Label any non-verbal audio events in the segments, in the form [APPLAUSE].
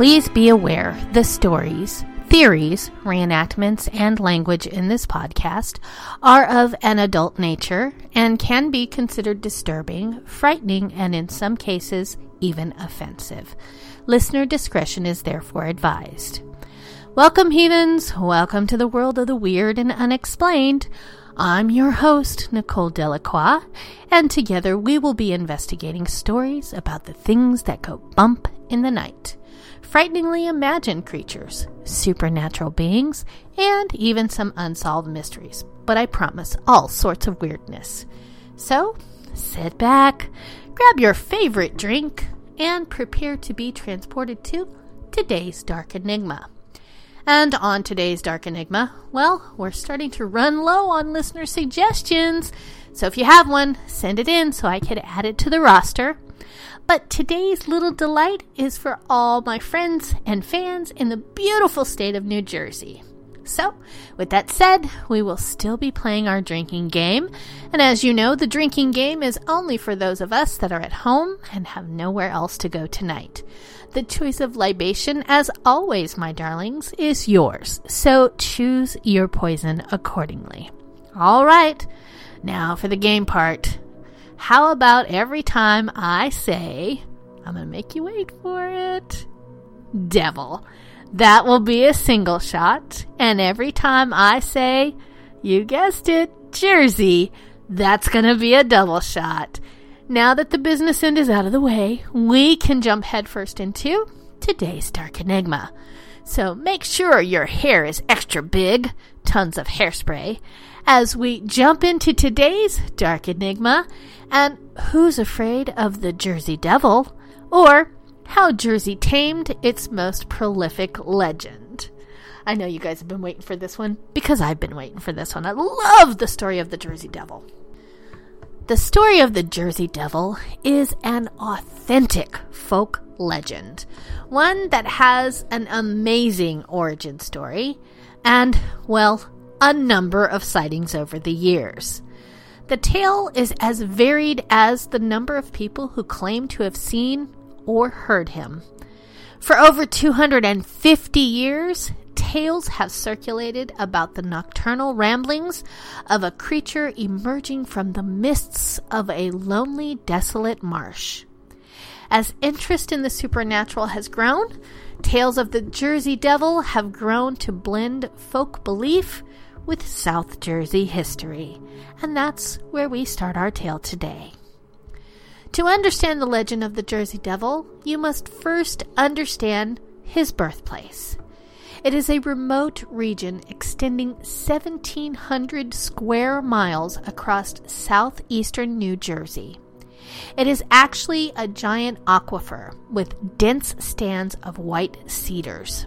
Please be aware the stories, theories, reenactments, and language in this podcast are of an adult nature and can be considered disturbing, frightening, and in some cases, even offensive. Listener discretion is therefore advised. Welcome, heathens! Welcome to the world of the weird and unexplained. I'm your host, Nicole Delacroix, and together we will be investigating stories about the things that go bump in the night frighteningly imagined creatures, supernatural beings, and even some unsolved mysteries. But I promise all sorts of weirdness. So, sit back, grab your favorite drink, and prepare to be transported to today's Dark Enigma. And on today's Dark Enigma, well, we're starting to run low on listener suggestions. So if you have one, send it in so I can add it to the roster. But today's little delight is for all my friends and fans in the beautiful state of New Jersey. So, with that said, we will still be playing our drinking game. And as you know, the drinking game is only for those of us that are at home and have nowhere else to go tonight. The choice of libation, as always, my darlings, is yours. So choose your poison accordingly. All right, now for the game part. How about every time I say, I'm going to make you wait for it, devil? That will be a single shot. And every time I say, you guessed it, Jersey, that's going to be a double shot. Now that the business end is out of the way, we can jump headfirst into today's Dark Enigma. So make sure your hair is extra big, tons of hairspray, as we jump into today's Dark Enigma and Who's Afraid of the Jersey Devil? or How Jersey Tamed Its Most Prolific Legend. I know you guys have been waiting for this one because I've been waiting for this one. I love the story of the Jersey Devil. The story of the Jersey Devil is an authentic folk legend, one that has an amazing origin story and, well, a number of sightings over the years. The tale is as varied as the number of people who claim to have seen or heard him. For over 250 years, tales have circulated about the nocturnal ramblings of a creature emerging from the mists of a lonely, desolate marsh. As interest in the supernatural has grown, tales of the Jersey Devil have grown to blend folk belief with South Jersey history, and that's where we start our tale today. To understand the legend of the Jersey Devil, you must first understand his birthplace. It is a remote region extending 1,700 square miles across southeastern New Jersey. It is actually a giant aquifer with dense stands of white cedars.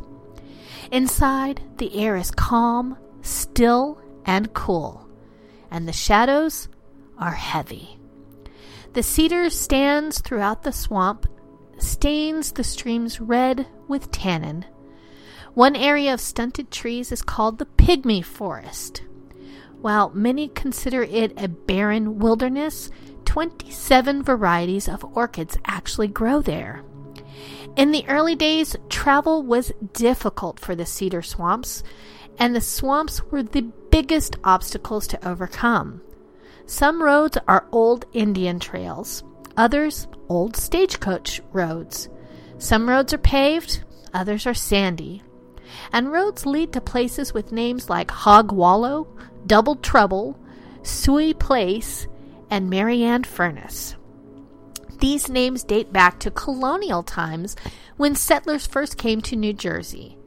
Inside, the air is calm, still and cool, and the shadows are heavy. The cedar stands throughout the swamp, stains the streams red with tannin. One area of stunted trees is called the pygmy forest. While many consider it a barren wilderness, 27 varieties of orchids actually grow there. In the early days, travel was difficult for the cedar swamps, and the swamps were the biggest obstacles to overcome. Some roads are old Indian trails, others, old stagecoach roads. Some roads are paved, others are sandy. And roads lead to places with names like Hog Wallow, Double Trouble, Sooy Place, and Marianne Furnace. These names date back to colonial times when settlers first came to New Jersey.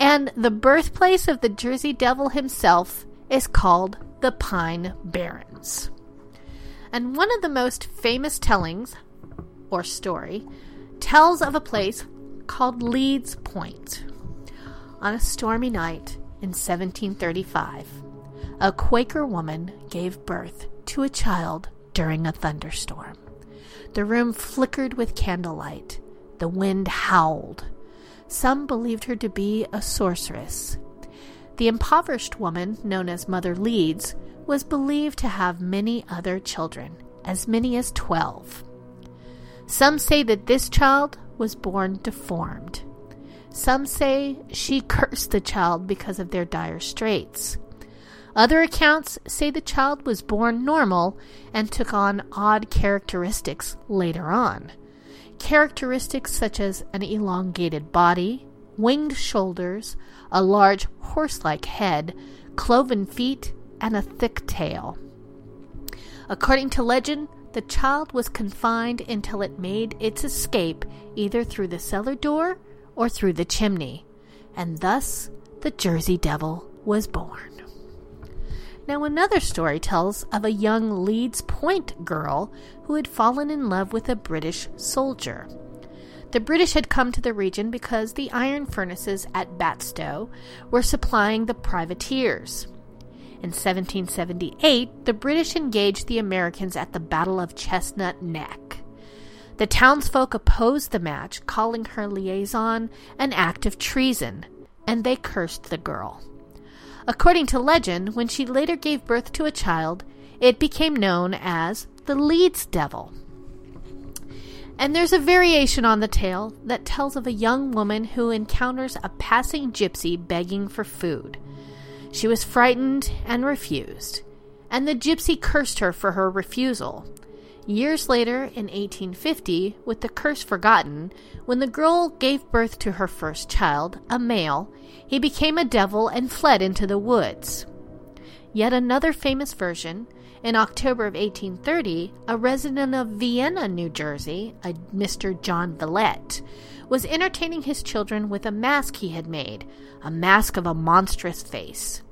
And the birthplace of the Jersey Devil himself is called the Pine Barrens. And one of the most famous tellings, or story, tells of a place called Leeds Point. On a stormy night in 1735, a Quaker woman gave birth to a child during a thunderstorm. The room flickered with candlelight. The wind howled. Some believed her to be a sorceress. The impoverished woman, known as Mother Leeds, was believed to have many other children, as many as twelve. Some say that this child was born deformed. Some say she cursed the child because of their dire straits. Other accounts say the child was born normal and took on odd characteristics later on. Characteristics such as an elongated body, winged shoulders, a large horse like head, cloven feet, and a thick tail. According to legend, the child was confined until it made its escape either through the cellar door or through the chimney, and thus the Jersey Devil was born. Now, another story tells of a young Leeds Point girl who had fallen in love with a British soldier. The British had come to the region because the iron furnaces at Batsto were supplying the privateers. In 1778, the British engaged the Americans at the Battle of Chestnut Neck. The townsfolk opposed the match, calling her liaison an act of treason, and they cursed the girl. According to legend, when she later gave birth to a child, it became known as the Leeds Devil. And there's a variation on the tale that tells of a young woman who encounters a passing gypsy begging for food. She was frightened and refused, and the gypsy cursed her for her refusal. Years later, in 1850, with the curse forgotten, when the girl gave birth to her first child, a male, he became a devil and fled into the woods. Yet another famous version, in October of 1830, a resident of Vienna, New Jersey, a Mr. John Villette, was entertaining his children with a mask he had made, a mask of a monstrous face.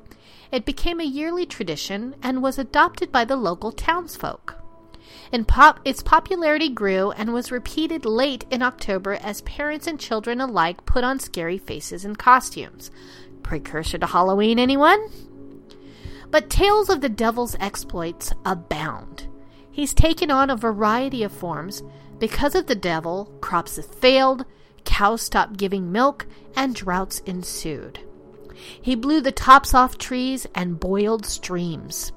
It became a yearly tradition and was adopted by the local townsfolk. And pop, its popularity grew and was repeated late in October as parents and children alike put on scary faces and costumes. Precursor to Halloween, anyone? But tales of the devil's exploits abound. He's taken on a variety of forms. Because of the devil, crops have failed, cows stopped giving milk, and droughts ensued. He blew the tops off trees and boiled streams.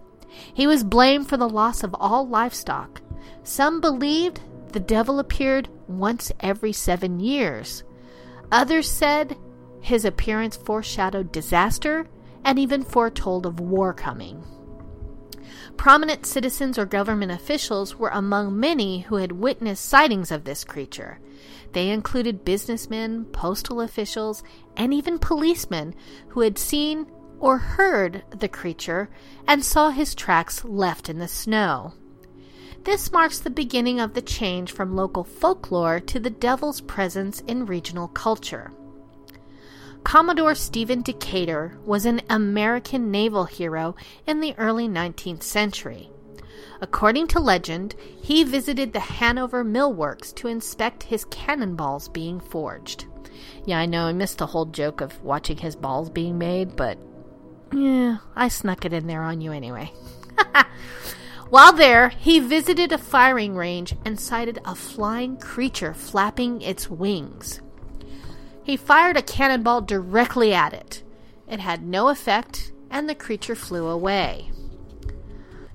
He was blamed for the loss of all livestock. Some believed the devil appeared once every seven years. Others said his appearance foreshadowed disaster and even foretold of war coming. Prominent citizens or government officials were among many who had witnessed sightings of this creature. They included businessmen, postal officials, and even policemen who had seen or heard the creature and saw his tracks left in the snow. This marks the beginning of the change from local folklore to the devil's presence in regional culture. Commodore Stephen Decatur was an American naval hero in the early 19th century. According to legend, he visited the Hanover Mill Works to inspect his cannonballs being forged. Yeah, I know I missed the whole joke of watching his balls being made, but yeah, I snuck it in there on you anyway. [LAUGHS] While there, he visited a firing range and sighted a flying creature flapping its wings. He fired a cannonball directly at it. It had no effect, and the creature flew away.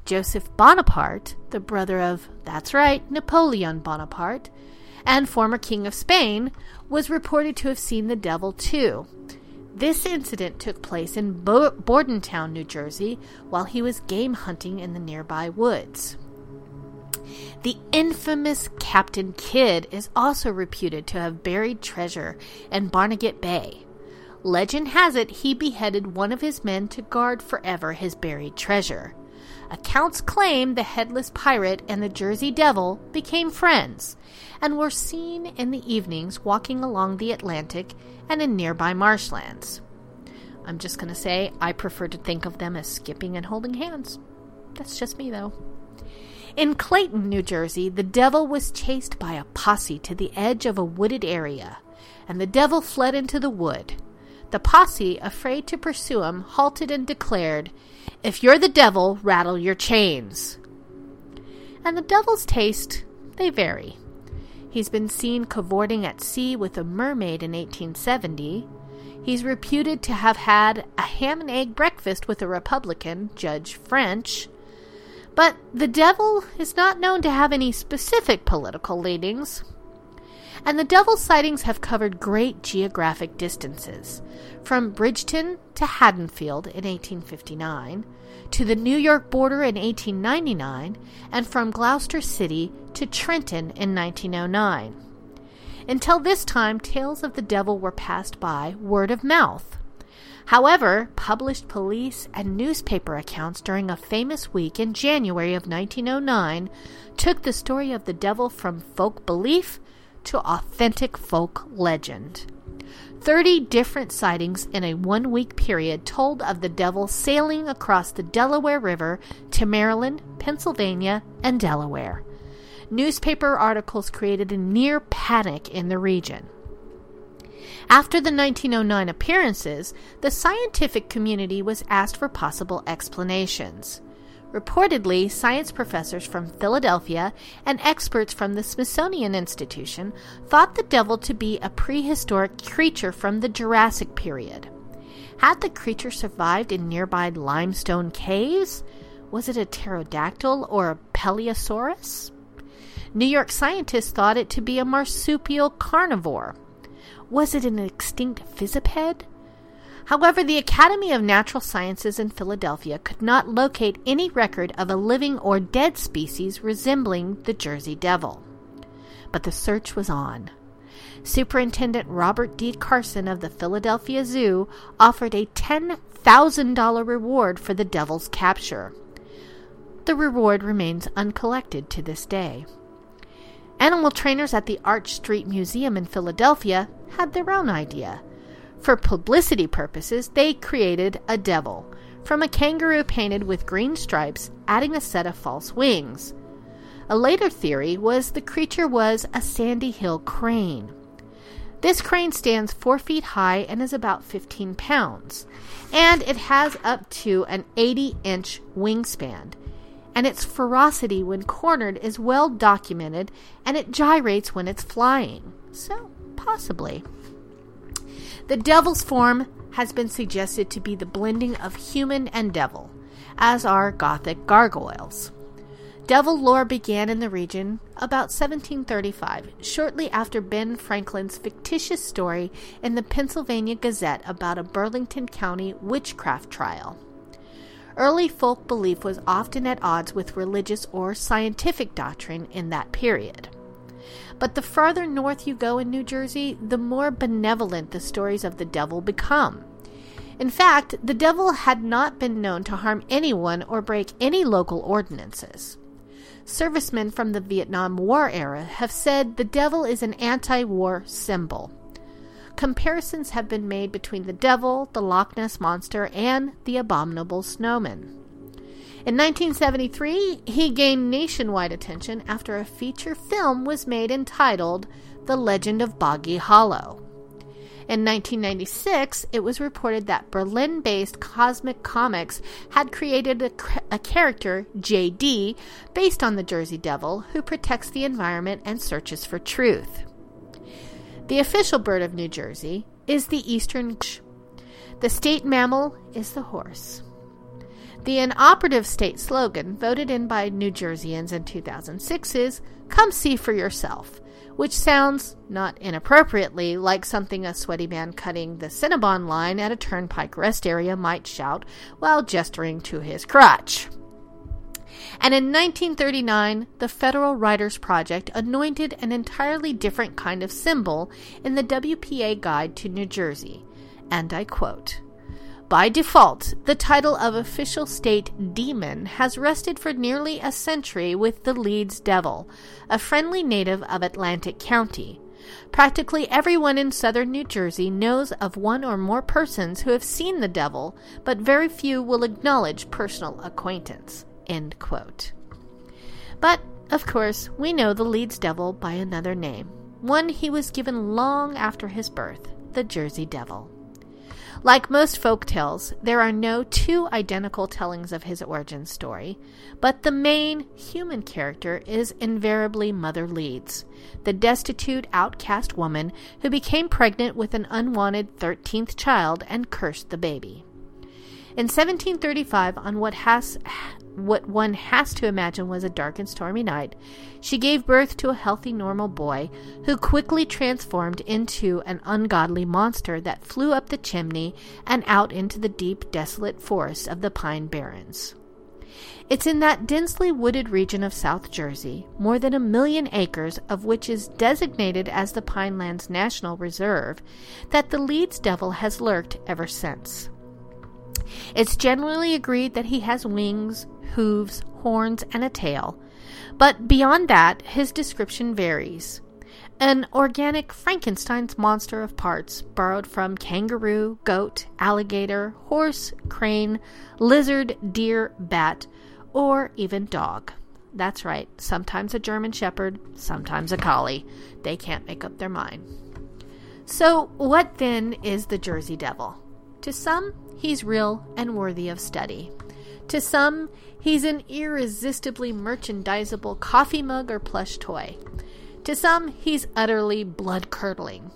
Joseph Bonaparte, the brother of, that's right, Napoleon Bonaparte, and former King of Spain, was reported to have seen the devil too. This incident took place in Bo- Bordentown, New Jersey, while he was game hunting in the nearby woods. The infamous Captain Kidd is also reputed to have buried treasure in Barnegat Bay. Legend has it he beheaded one of his men to guard forever his buried treasure. Accounts claim the headless pirate and the Jersey Devil became friends and were seen in the evenings walking along the Atlantic and in nearby marshlands. I'm just going to say I prefer to think of them as skipping and holding hands. That's just me, though. In Clayton, New Jersey, the devil was chased by a posse to the edge of a wooded area, and the devil fled into the wood. The posse, afraid to pursue him, halted and declared, If you're the devil, rattle your chains. And the devil's taste, they vary. He's been seen cavorting at sea with a mermaid in 1870. He's reputed to have had a ham and egg breakfast with a Republican, Judge French. But the devil is not known to have any specific political leanings and the devil sightings have covered great geographic distances, from Bridgeton to Haddonfield in 1859, to the New York border in 1899, and from Gloucester City to Trenton in 1909. Until this time, tales of the devil were passed by word of mouth. However, published police and newspaper accounts during a famous week in January of 1909 took the story of the devil from folk belief to authentic folk legend. 30 different sightings in a one week period told of the devil sailing across the Delaware River to Maryland, Pennsylvania, and Delaware. Newspaper articles created a near panic in the region. After the 1909 appearances, the scientific community was asked for possible explanations. Reportedly, science professors from Philadelphia and experts from the Smithsonian Institution thought the devil to be a prehistoric creature from the Jurassic period. Had the creature survived in nearby limestone caves? Was it a pterodactyl or a paleosaurus? New York scientists thought it to be a marsupial carnivore. Was it an extinct fissiped? However, the Academy of Natural Sciences in Philadelphia could not locate any record of a living or dead species resembling the Jersey Devil. But the search was on. Superintendent Robert D. Carson of the Philadelphia Zoo offered a $10,000 reward for the devil's capture. The reward remains uncollected to this day. Animal trainers at the Arch Street Museum in Philadelphia had their own idea. For publicity purposes, they created a devil from a kangaroo painted with green stripes, adding a set of false wings. A later theory was the creature was a Sandy Hill crane. This crane stands 4 feet high and is about 15 pounds, and it has up to an 80 inch wingspan. And its ferocity when cornered is well documented, and it gyrates when it's flying. So, possibly. The devil's form has been suggested to be the blending of human and devil, as are Gothic gargoyles. Devil lore began in the region about 1735, shortly after Ben Franklin's fictitious story in the Pennsylvania Gazette about a Burlington County witchcraft trial. Early folk belief was often at odds with religious or scientific doctrine in that period. But the farther north you go in New Jersey, the more benevolent the stories of the devil become. In fact, the devil had not been known to harm anyone or break any local ordinances. Servicemen from the Vietnam War era have said the devil is an anti war symbol. Comparisons have been made between the devil, the Loch Ness Monster, and the abominable snowman. In 1973, he gained nationwide attention after a feature film was made entitled The Legend of Boggy Hollow. In 1996, it was reported that Berlin based Cosmic Comics had created a, a, character, JD, based on the Jersey Devil, who protects the environment and searches for truth. The official bird of New Jersey is the eastern. The state mammal is the horse. The inoperative state slogan, voted in by New Jerseyans in 2006, is Come see for yourself, which sounds, not inappropriately, like something a sweaty man cutting the Cinnabon line at a turnpike rest area might shout while gesturing to his crotch. And in 1939, the Federal Writers Project anointed an entirely different kind of symbol in the WPA Guide to New Jersey. And I quote By default, the title of official state demon has rested for nearly a century with the Leeds Devil, a friendly native of Atlantic County. Practically everyone in southern New Jersey knows of one or more persons who have seen the devil, but very few will acknowledge personal acquaintance. But, of course, we know the Leeds Devil by another name, one he was given long after his birth, the Jersey Devil. Like most folk tales, there are no two identical tellings of his origin story, but the main human character is invariably Mother Leeds, the destitute, outcast woman who became pregnant with an unwanted 13th child and cursed the baby. In 1735, on what has what one has to imagine was a dark and stormy night, she gave birth to a healthy, normal boy who quickly transformed into an ungodly monster that flew up the chimney and out into the deep, desolate forests of the Pine Barrens. It's in that densely wooded region of South Jersey, more than a million acres of which is designated as the Pinelands National Reserve, that the Leeds Devil has lurked ever since. It's generally agreed that he has wings, hooves, horns, and a tail. But beyond that, his description varies. An organic Frankenstein's monster of parts, borrowed from kangaroo, goat, alligator, horse, crane, lizard, deer, bat, or even dog. That's right, sometimes a German Shepherd, sometimes a Collie. They can't make up their mind. So, what then is the Jersey Devil? To some, he's real and worthy of study. To some, he's an irresistibly merchandisable coffee mug or plush toy. To some, he's utterly blood curdling.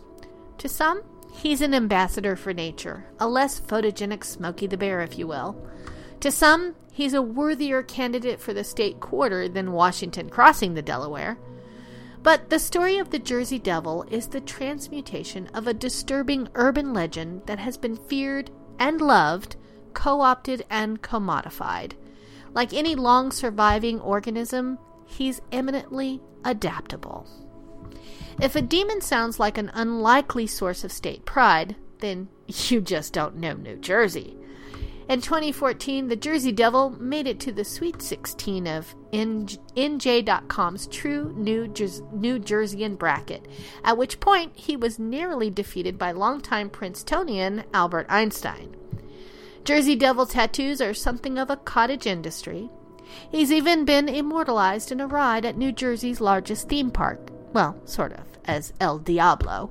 To some, he's an ambassador for nature, a less photogenic Smokey the Bear, if you will. To some, he's a worthier candidate for the state quarter than Washington crossing the Delaware. But the story of the Jersey Devil is the transmutation of a disturbing urban legend that has been feared and loved co opted and commodified. Like any long surviving organism, he's eminently adaptable. If a demon sounds like an unlikely source of state pride, then [LAUGHS] you just don't know New Jersey. In 2014, the Jersey Devil made it to the Sweet 16 of NJ.com's True New, Jer- New Jerseyan bracket, at which point he was narrowly defeated by longtime Princetonian Albert Einstein. Jersey Devil tattoos are something of a cottage industry. He's even been immortalized in a ride at New Jersey's largest theme park. Well, sort of, as El Diablo.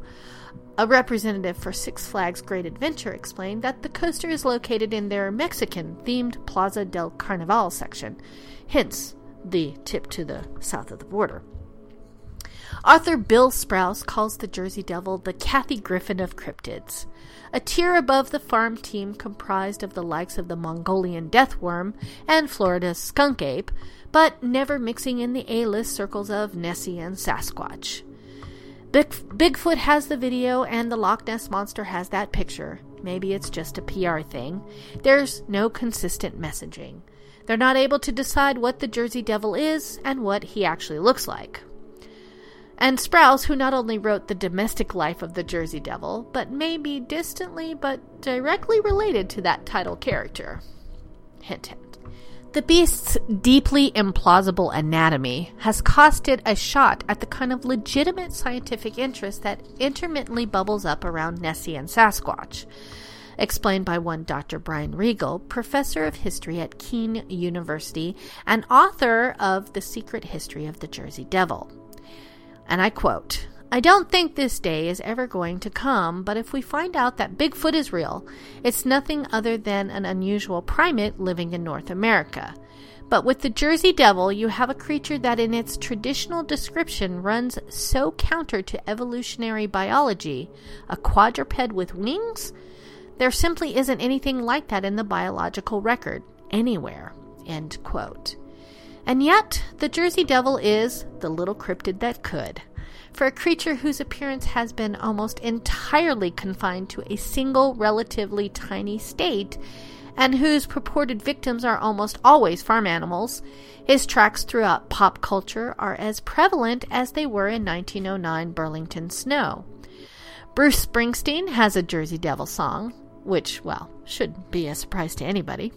A representative for Six Flags Great Adventure explained that the coaster is located in their Mexican themed Plaza del Carnaval section, hence the tip to the south of the border. Author Bill Sprouse calls the Jersey Devil the Kathy Griffin of cryptids a tier above the farm team comprised of the likes of the Mongolian deathworm and Florida's skunk ape, but never mixing in the A list circles of Nessie and Sasquatch. Big- Bigfoot has the video, and the Loch Ness Monster has that picture. Maybe it's just a PR thing. There's no consistent messaging. They're not able to decide what the Jersey Devil is and what he actually looks like and Sprouse, who not only wrote The Domestic Life of the Jersey Devil, but may be distantly but directly related to that title character. Hint, hint. The beast's deeply implausible anatomy has cost it a shot at the kind of legitimate scientific interest that intermittently bubbles up around Nessie and Sasquatch. Explained by one Dr. Brian Regal, professor of history at Kean University and author of The Secret History of the Jersey Devil. And I quote I don't think this day is ever going to come, but if we find out that Bigfoot is real, it's nothing other than an unusual primate living in North America. But with the Jersey Devil, you have a creature that, in its traditional description, runs so counter to evolutionary biology a quadruped with wings? There simply isn't anything like that in the biological record. anywhere. End quote. And yet, the Jersey Devil is the little cryptid that could. For a creature whose appearance has been almost entirely confined to a single relatively tiny state, and whose purported victims are almost always farm animals, his tracks throughout pop culture are as prevalent as they were in 1909 Burlington Snow. Bruce Springsteen has a Jersey Devil song, which, well, should be a surprise to anybody.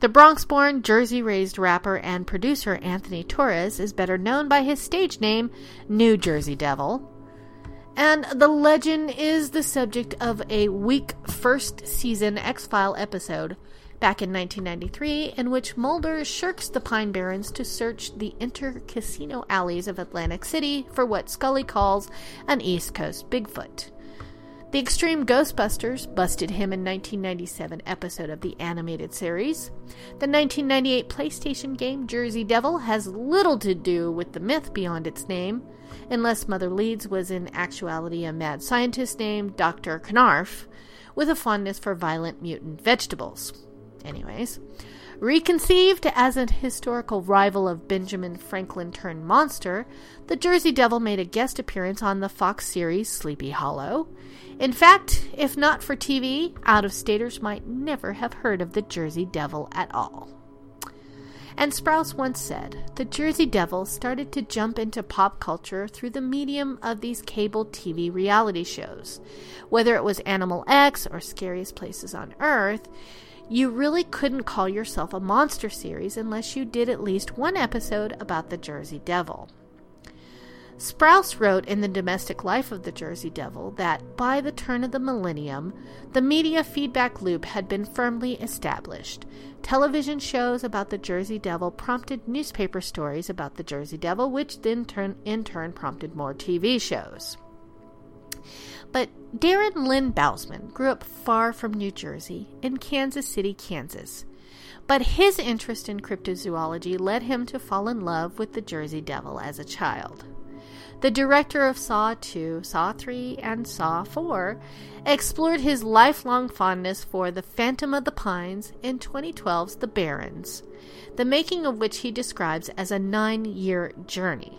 The Bronx born, Jersey raised rapper and producer Anthony Torres is better known by his stage name, New Jersey Devil. And the legend is the subject of a weak first season X File episode back in 1993 in which Mulder shirks the Pine Barrens to search the inter casino alleys of Atlantic City for what Scully calls an East Coast Bigfoot. The Extreme Ghostbusters busted him in 1997 episode of the animated series. The 1998 PlayStation game Jersey Devil has little to do with the myth beyond its name, unless Mother Leeds was in actuality a mad scientist named Dr. Knarf, with a fondness for violent mutant vegetables. Anyways, Reconceived as an historical rival of Benjamin Franklin turned monster, the Jersey Devil made a guest appearance on the Fox series Sleepy Hollow. In fact, if not for TV, out of staters might never have heard of the Jersey Devil at all. And Sprouse once said, the Jersey Devil started to jump into pop culture through the medium of these cable TV reality shows. Whether it was Animal X or Scariest Places on Earth, you really couldn't call yourself a monster series unless you did at least one episode about the Jersey Devil. Sprouse wrote in The Domestic Life of the Jersey Devil that by the turn of the millennium, the media feedback loop had been firmly established. Television shows about the Jersey Devil prompted newspaper stories about the Jersey Devil, which then turn, in turn prompted more TV shows. But Darren Lynn Bousman grew up far from New Jersey in Kansas City, Kansas. But his interest in cryptozoology led him to fall in love with the Jersey Devil as a child. The director of Saw 2, Saw 3, and Saw 4 explored his lifelong fondness for The Phantom of the Pines in 2012's The Barrens, the making of which he describes as a nine year journey.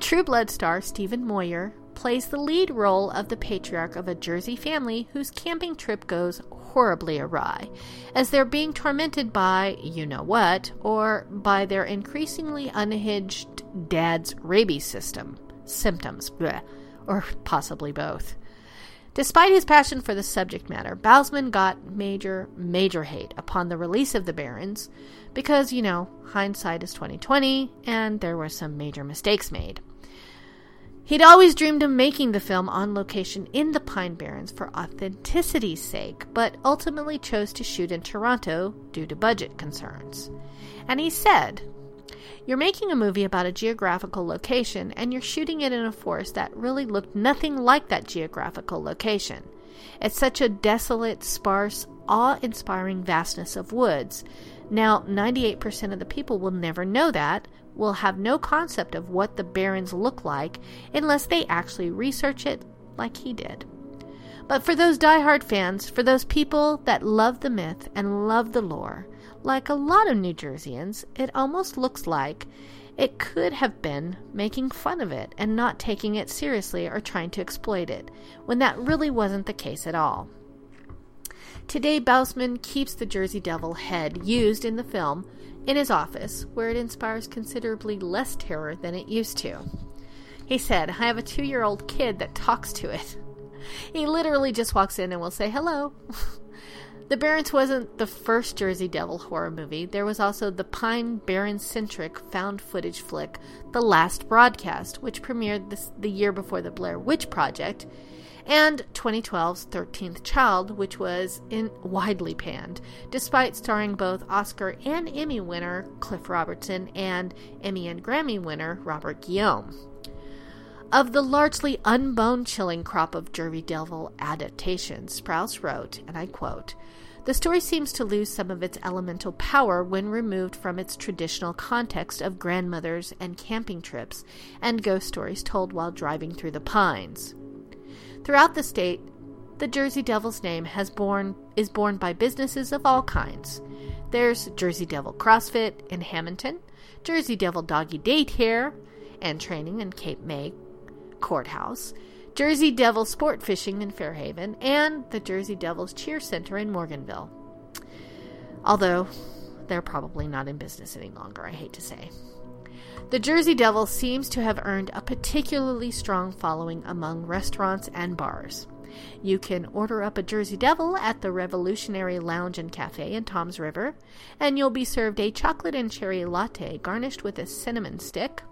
True Blood star Stephen Moyer plays the lead role of the patriarch of a Jersey family whose camping trip goes horribly awry, as they're being tormented by you know what, or by their increasingly unhinged dad's rabies system symptoms, bleh, or possibly both. Despite his passion for the subject matter, Bousman got major, major hate upon the release of the Barrens, because, you know, hindsight is 2020 and there were some major mistakes made. He'd always dreamed of making the film on location in the Pine Barrens for authenticity's sake, but ultimately chose to shoot in Toronto due to budget concerns. And he said, You're making a movie about a geographical location, and you're shooting it in a forest that really looked nothing like that geographical location. It's such a desolate, sparse, awe inspiring vastness of woods. Now, 98% of the people will never know that, will have no concept of what the Barrens look like unless they actually research it like he did. But for those die-hard fans, for those people that love the myth and love the lore, like a lot of New Jerseyans, it almost looks like it could have been making fun of it and not taking it seriously or trying to exploit it, when that really wasn't the case at all. Today, Bousman keeps the Jersey Devil head used in the film in his office, where it inspires considerably less terror than it used to. He said, I have a two year old kid that talks to it. He literally just walks in and will say hello. [LAUGHS] the Barrens wasn't the first Jersey Devil horror movie. There was also the Pine Barren centric found footage flick, The Last Broadcast, which premiered this, the year before the Blair Witch Project and 2012's 13th Child, which was in widely panned, despite starring both Oscar and Emmy winner Cliff Robertson and Emmy and Grammy winner Robert Guillaume. Of the largely unbone chilling crop of Jersey Devil adaptations, Sprouse wrote, and I quote, the story seems to lose some of its elemental power when removed from its traditional context of grandmothers and camping trips and ghost stories told while driving through the pines. Throughout the state, the Jersey Devil's name has borne is borne by businesses of all kinds. There's Jersey Devil CrossFit in Hamilton, Jersey Devil Doggy Daycare and Training in Cape May Courthouse, Jersey Devil Sport Fishing in Fairhaven, and the Jersey Devils Cheer Center in Morganville. Although they're probably not in business any longer, I hate to say. The Jersey Devil seems to have earned a particularly strong following among restaurants and bars. You can order up a Jersey Devil at the Revolutionary Lounge and Cafe in Toms River, and you'll be served a chocolate and cherry latte garnished with a cinnamon stick.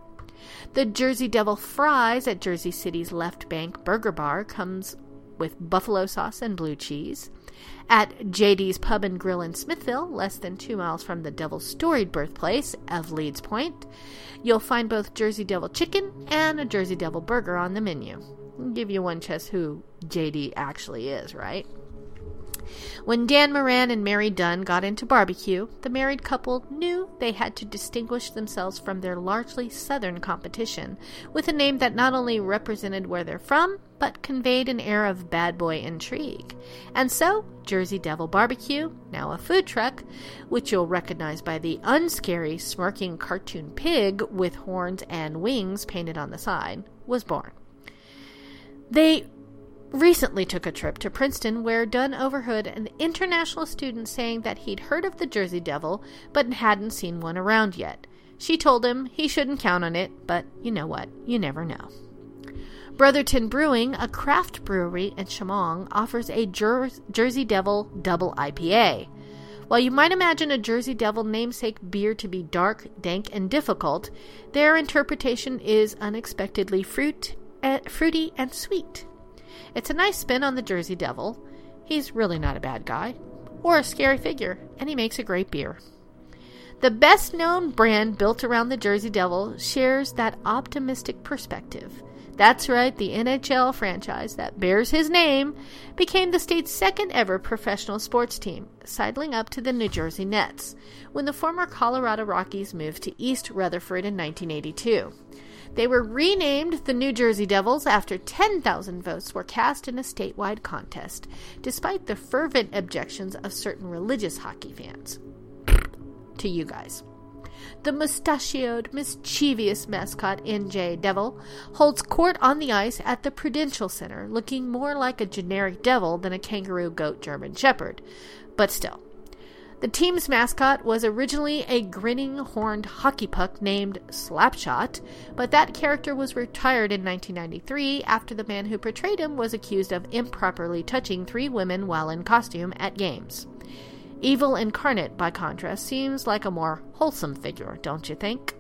The Jersey Devil fries at Jersey City's Left Bank Burger Bar comes with buffalo sauce and blue cheese. At JD's Pub and Grill in Smithville, less than two miles from the Devil's storied birthplace of Leeds Point, you'll find both Jersey Devil chicken and a Jersey Devil burger on the menu. Give you one just who JD actually is, right? When Dan Moran and Mary Dunn got into barbecue, the married couple knew they had to distinguish themselves from their largely southern competition with a name that not only represented where they're from, but conveyed an air of bad boy intrigue. And so, Jersey Devil Barbecue, now a food truck, which you'll recognize by the unscary, smirking cartoon pig with horns and wings painted on the side, was born. They recently took a trip to Princeton where Dunn overheard an international student saying that he'd heard of the Jersey Devil but hadn't seen one around yet. She told him he shouldn't count on it, but you know what? You never know. Brotherton Brewing, a craft brewery in Shamong, offers a Jer- Jersey Devil double IPA. While you might imagine a Jersey Devil namesake beer to be dark, dank, and difficult, their interpretation is unexpectedly fruit, uh, fruity and sweet. It's a nice spin on the Jersey Devil. He's really not a bad guy, or a scary figure, and he makes a great beer. The best known brand built around the Jersey Devil shares that optimistic perspective. That's right, the NHL franchise that bears his name became the state's second ever professional sports team, sidling up to the New Jersey Nets, when the former Colorado Rockies moved to East Rutherford in 1982. They were renamed the New Jersey Devils after 10,000 votes were cast in a statewide contest, despite the fervent objections of certain religious hockey fans. to you guys. The mustachioed, mischievous mascot NJ Devil holds court on the ice at the Prudential Center, looking more like a generic devil than a kangaroo goat German shepherd. But still, the team's mascot was originally a grinning horned hockey puck named Slapshot, but that character was retired in 1993 after the man who portrayed him was accused of improperly touching three women while in costume at games. Evil Incarnate, by contrast, seems like a more wholesome figure, don't you think?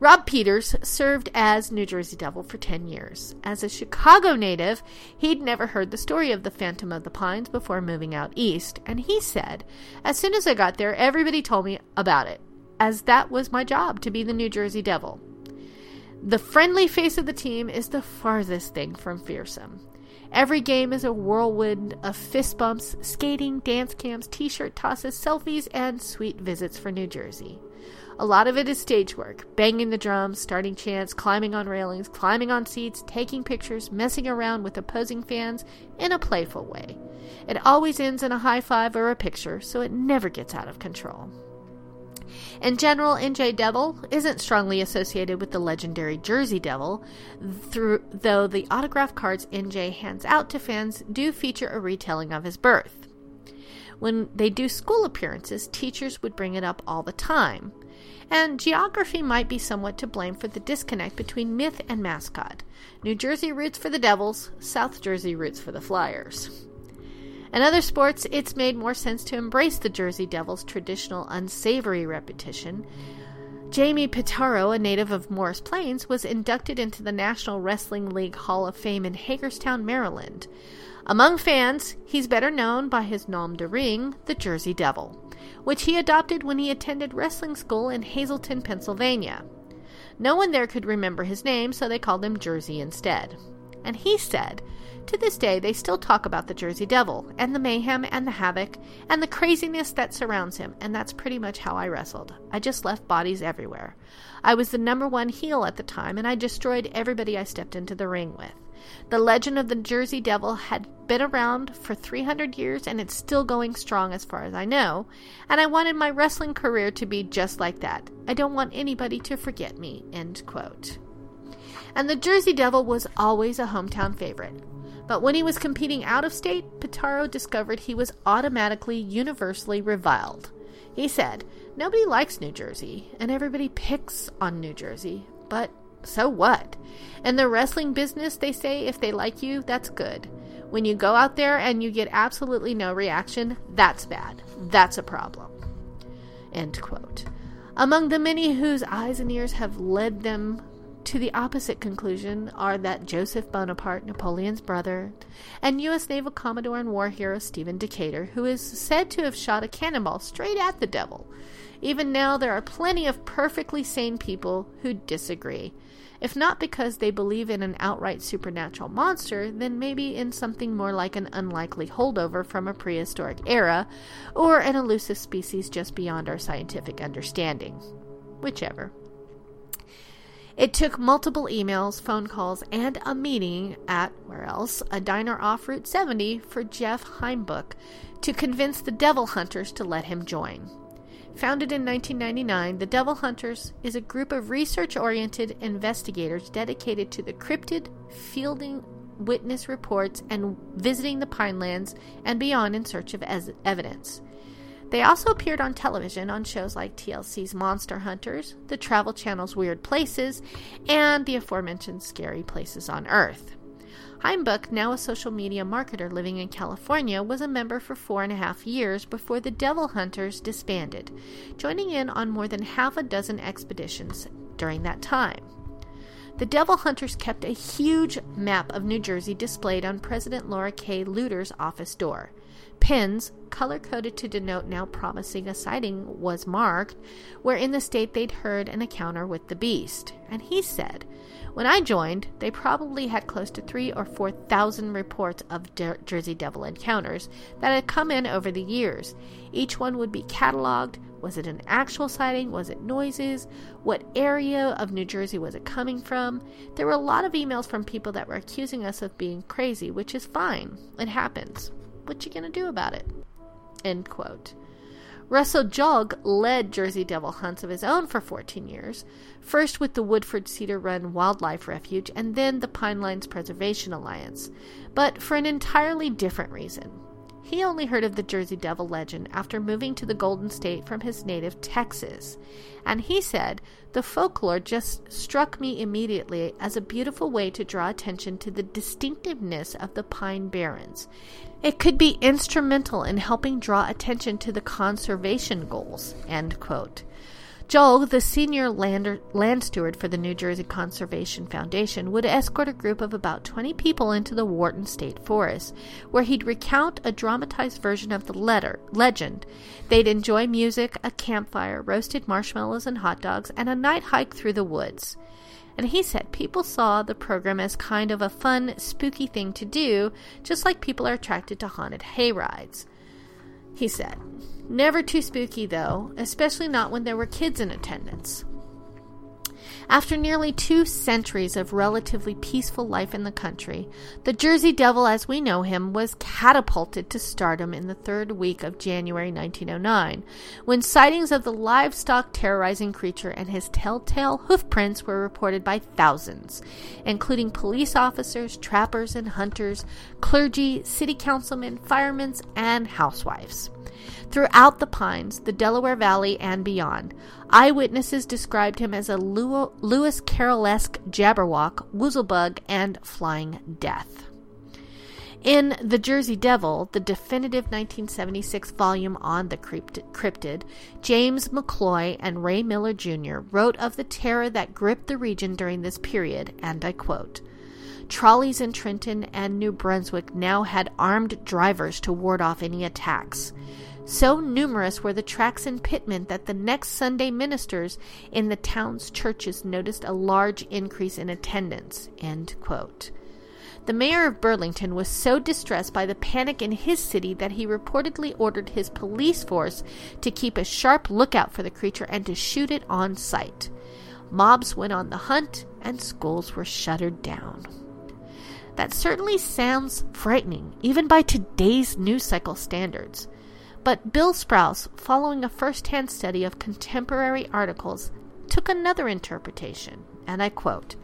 Rob Peters served as New Jersey Devil for 10 years. As a Chicago native, he'd never heard the story of the Phantom of the Pines before moving out east, and he said, As soon as I got there, everybody told me about it, as that was my job to be the New Jersey Devil. The friendly face of the team is the farthest thing from fearsome. Every game is a whirlwind of fist bumps, skating, dance cams, t shirt tosses, selfies, and sweet visits for New Jersey. A lot of it is stage work banging the drums, starting chants, climbing on railings, climbing on seats, taking pictures, messing around with opposing fans in a playful way. It always ends in a high five or a picture, so it never gets out of control. In general, NJ Devil isn't strongly associated with the legendary Jersey Devil, through, though the autograph cards NJ hands out to fans do feature a retelling of his birth. When they do school appearances, teachers would bring it up all the time and geography might be somewhat to blame for the disconnect between myth and mascot. New Jersey roots for the Devils, South Jersey roots for the Flyers. In other sports, it's made more sense to embrace the Jersey Devils' traditional unsavory repetition. Jamie Pitaro, a native of Morris Plains, was inducted into the National Wrestling League Hall of Fame in Hagerstown, Maryland. Among fans, he's better known by his nom de ring, the Jersey Devil which he adopted when he attended wrestling school in Hazleton, Pennsylvania. No one there could remember his name, so they called him Jersey instead. And he said, to this day, they still talk about the Jersey Devil, and the mayhem and the havoc, and the craziness that surrounds him, and that's pretty much how I wrestled. I just left bodies everywhere. I was the number one heel at the time, and I destroyed everybody I stepped into the ring with. The legend of the Jersey Devil had been around for 300 years and it's still going strong as far as I know, and I wanted my wrestling career to be just like that. I don't want anybody to forget me. End quote. And the Jersey Devil was always a hometown favorite. But when he was competing out of state, Pitaro discovered he was automatically universally reviled. He said, Nobody likes New Jersey, and everybody picks on New Jersey, but so what? In the wrestling business, they say if they like you, that's good. When you go out there and you get absolutely no reaction, that's bad. That's a problem. End quote. Among the many whose eyes and ears have led them to the opposite conclusion are that Joseph Bonaparte, Napoleon's brother, and U.S. Naval Commodore and war hero Stephen Decatur, who is said to have shot a cannonball straight at the devil. Even now, there are plenty of perfectly sane people who disagree. If not because they believe in an outright supernatural monster, then maybe in something more like an unlikely holdover from a prehistoric era, or an elusive species just beyond our scientific understanding. Whichever. It took multiple emails, phone calls, and a meeting at, where else, a diner off Route 70 for Jeff Heimbuch to convince the Devil Hunters to let him join. Founded in 1999, the Devil Hunters is a group of research oriented investigators dedicated to the cryptid, fielding witness reports, and visiting the Pinelands and beyond in search of evidence. They also appeared on television on shows like TLC's Monster Hunters, the Travel Channel's Weird Places, and the aforementioned Scary Places on Earth. Heimbuch, now a social media marketer living in California, was a member for four and a half years before the Devil Hunters disbanded, joining in on more than half a dozen expeditions during that time. The Devil Hunters kept a huge map of New Jersey displayed on President Laura K. Leuter's office door. Pins, color coded to denote now promising a sighting was marked, where in the state they'd heard an encounter with the beast. And he said, when I joined, they probably had close to three or four thousand reports of Jersey Devil encounters that had come in over the years. Each one would be cataloged. Was it an actual sighting? Was it noises? What area of New Jersey was it coming from? There were a lot of emails from people that were accusing us of being crazy, which is fine. It happens. What you gonna do about it? End quote. Russell Juelg led Jersey Devil hunts of his own for 14 years, first with the Woodford Cedar Run Wildlife Refuge and then the Pinelands Preservation Alliance, but for an entirely different reason. He only heard of the Jersey Devil legend after moving to the Garden State from his native Texas. And he said, The folklore just struck me immediately as a beautiful way to draw attention to the distinctiveness of the Pine Barrens. It could be instrumental in helping draw attention to the conservation goals. End quote. Juelg, the senior lander, land steward for the New Jersey Conservation Foundation, would escort a group of about 20 people into the Wharton State Forest, where he'd recount a dramatized version of the letter, legend. They'd enjoy music, a campfire, roasted marshmallows and hot dogs, and a night hike through the woods. And he said people saw the program as kind of a fun, spooky thing to do, just like people are attracted to haunted hay rides. He said, Never too spooky, though, especially not when there were kids in attendance. After nearly two centuries of relatively peaceful life in the country, the Jersey Devil as we know him was catapulted to stardom in the third week of January 1909, when sightings of the livestock terrorizing creature and his telltale hoofprints were reported by thousands, including police officers, trappers and hunters, clergy, city councilmen, firemen, and housewives. Throughout the Pines, the Delaware Valley, and beyond, eyewitnesses described him as a Lewis Carroll-esque jabberwock, woozlebug, and flying death. In The Jersey Devil, the definitive 1976 volume on the cryptid, James McCloy and Ray Miller Jr. wrote of the terror that gripped the region during this period, and I quote, Trolleys in Trenton and New Brunswick now had armed drivers to ward off any attacks. So numerous were the tracks and pitmen that the next Sunday ministers in the town's churches noticed a large increase in attendance. The mayor of Burlington was so distressed by the panic in his city that he reportedly ordered his police force to keep a sharp lookout for the creature and to shoot it on sight. Mobs went on the hunt, and schools were shuttered down. That certainly sounds frightening, even by today's news cycle standards. But Bill Sprouse, following a first hand study of contemporary articles, took another interpretation, and I quote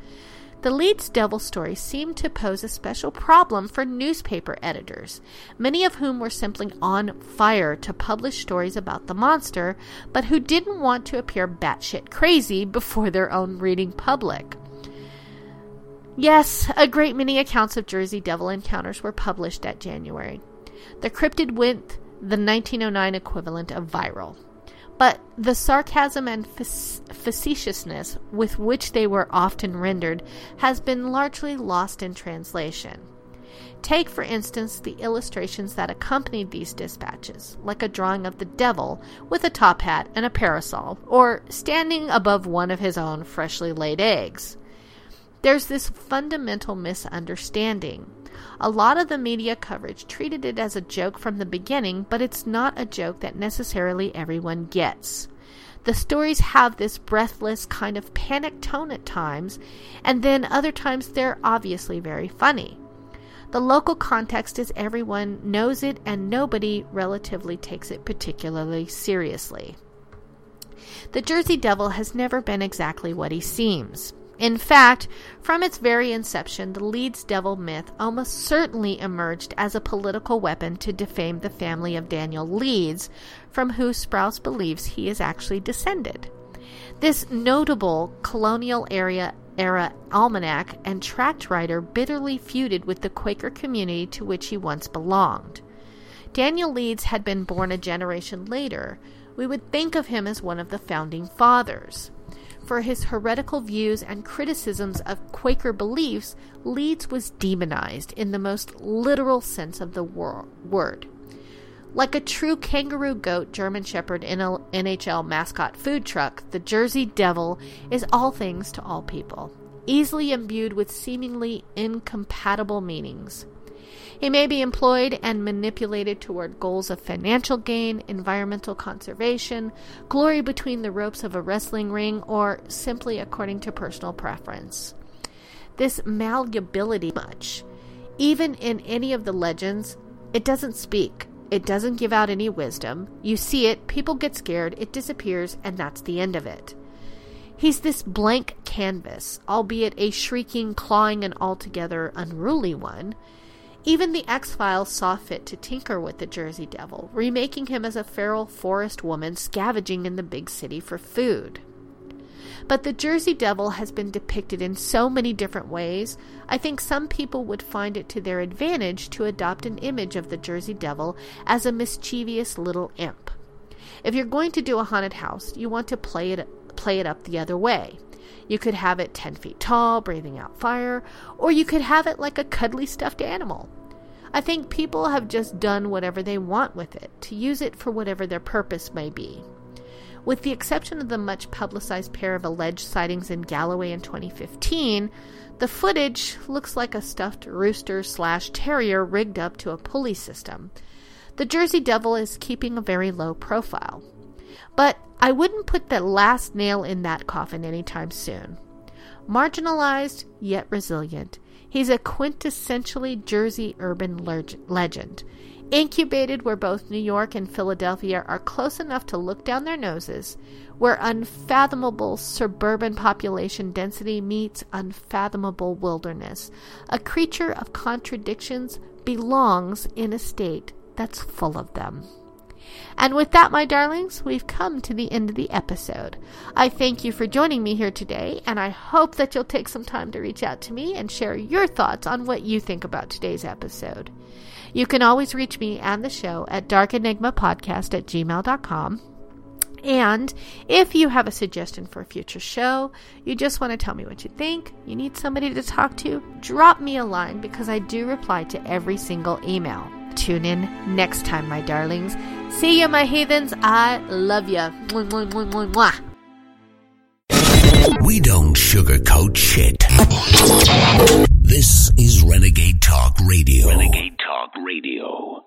The Leeds Devil story seemed to pose a special problem for newspaper editors, many of whom were simply on fire to publish stories about the monster, but who didn't want to appear batshit crazy before their own reading public. Yes, a great many accounts of Jersey Devil encounters were published that January. The cryptid went the 1909 equivalent of viral. But the sarcasm and facetiousness with which they were often rendered has been largely lost in translation. Take, for instance, the illustrations that accompanied these dispatches, like a drawing of the devil with a top hat and a parasol, or standing above one of his own freshly laid eggs. There's this fundamental misunderstanding. A lot of the media coverage treated it as a joke from the beginning, but it's not a joke that necessarily everyone gets. The stories have this breathless kind of panic tone at times, and then other times they're obviously very funny. The local context is everyone knows it, and nobody relatively takes it particularly seriously. The Jersey Devil has never been exactly what he seems. In fact, from its very inception, the Leeds devil myth almost certainly emerged as a political weapon to defame the family of Daniel Leeds, from whose Sprouse believes he is actually descended. This notable colonial era almanac and tract writer bitterly feuded with the Quaker community to which he once belonged. Daniel Leeds had been born a generation later. We would think of him as one of the founding fathers. For his heretical views and criticisms of Quaker beliefs, Leeds was demonized in the most literal sense of the wor- word. Like a true kangaroo goat German Shepherd NHL mascot food truck, the Jersey Devil is all things to all people, easily imbued with seemingly incompatible meanings. He may be employed and manipulated toward goals of financial gain, environmental conservation, glory between the ropes of a wrestling ring, or simply according to personal preference. This malleability much. Even in any of the legends, it doesn't speak. It doesn't give out any wisdom. You see it, people get scared, it disappears, and that's the end of it. He's this blank canvas, albeit a shrieking, clawing, and altogether unruly one. Even the X Files saw fit to tinker with the Jersey Devil, remaking him as a feral forest woman scavenging in the big city for food. But the Jersey Devil has been depicted in so many different ways, I think some people would find it to their advantage to adopt an image of the Jersey Devil as a mischievous little imp. If you're going to do a haunted house, you want to play it play it up the other way. You could have it 10 feet tall, breathing out fire, or you could have it like a cuddly stuffed animal. I think people have just done whatever they want with it, to use it for whatever their purpose may be. With the exception of the much publicized pair of alleged sightings in Galloway in 2015, the footage looks like a stuffed rooster slash terrier rigged up to a pulley system. The Jersey Devil is keeping a very low profile. But I wouldn't put the last nail in that coffin anytime soon. Marginalized, yet resilient, he's a quintessentially Jersey urban legend. Incubated where both New York and Philadelphia are close enough to look down their noses, where unfathomable suburban population density meets unfathomable wilderness, a creature of contradictions belongs in a state that's full of them. And with that, my darlings, we've come to the end of the episode. I thank you for joining me here today, and I hope that you'll take some time to reach out to me and share your thoughts on what you think about today's episode. You can always reach me and the show at darkenigmapodcast at gmail.com. And if you have a suggestion for a future show, you just want to tell me what you think, you need somebody to talk to, drop me a line because I do reply to every single email. Tune in next time, my darlings. See you, my heathens. I love you. We don't sugarcoat shit. This is Renegade Talk Radio. Renegade Talk Radio.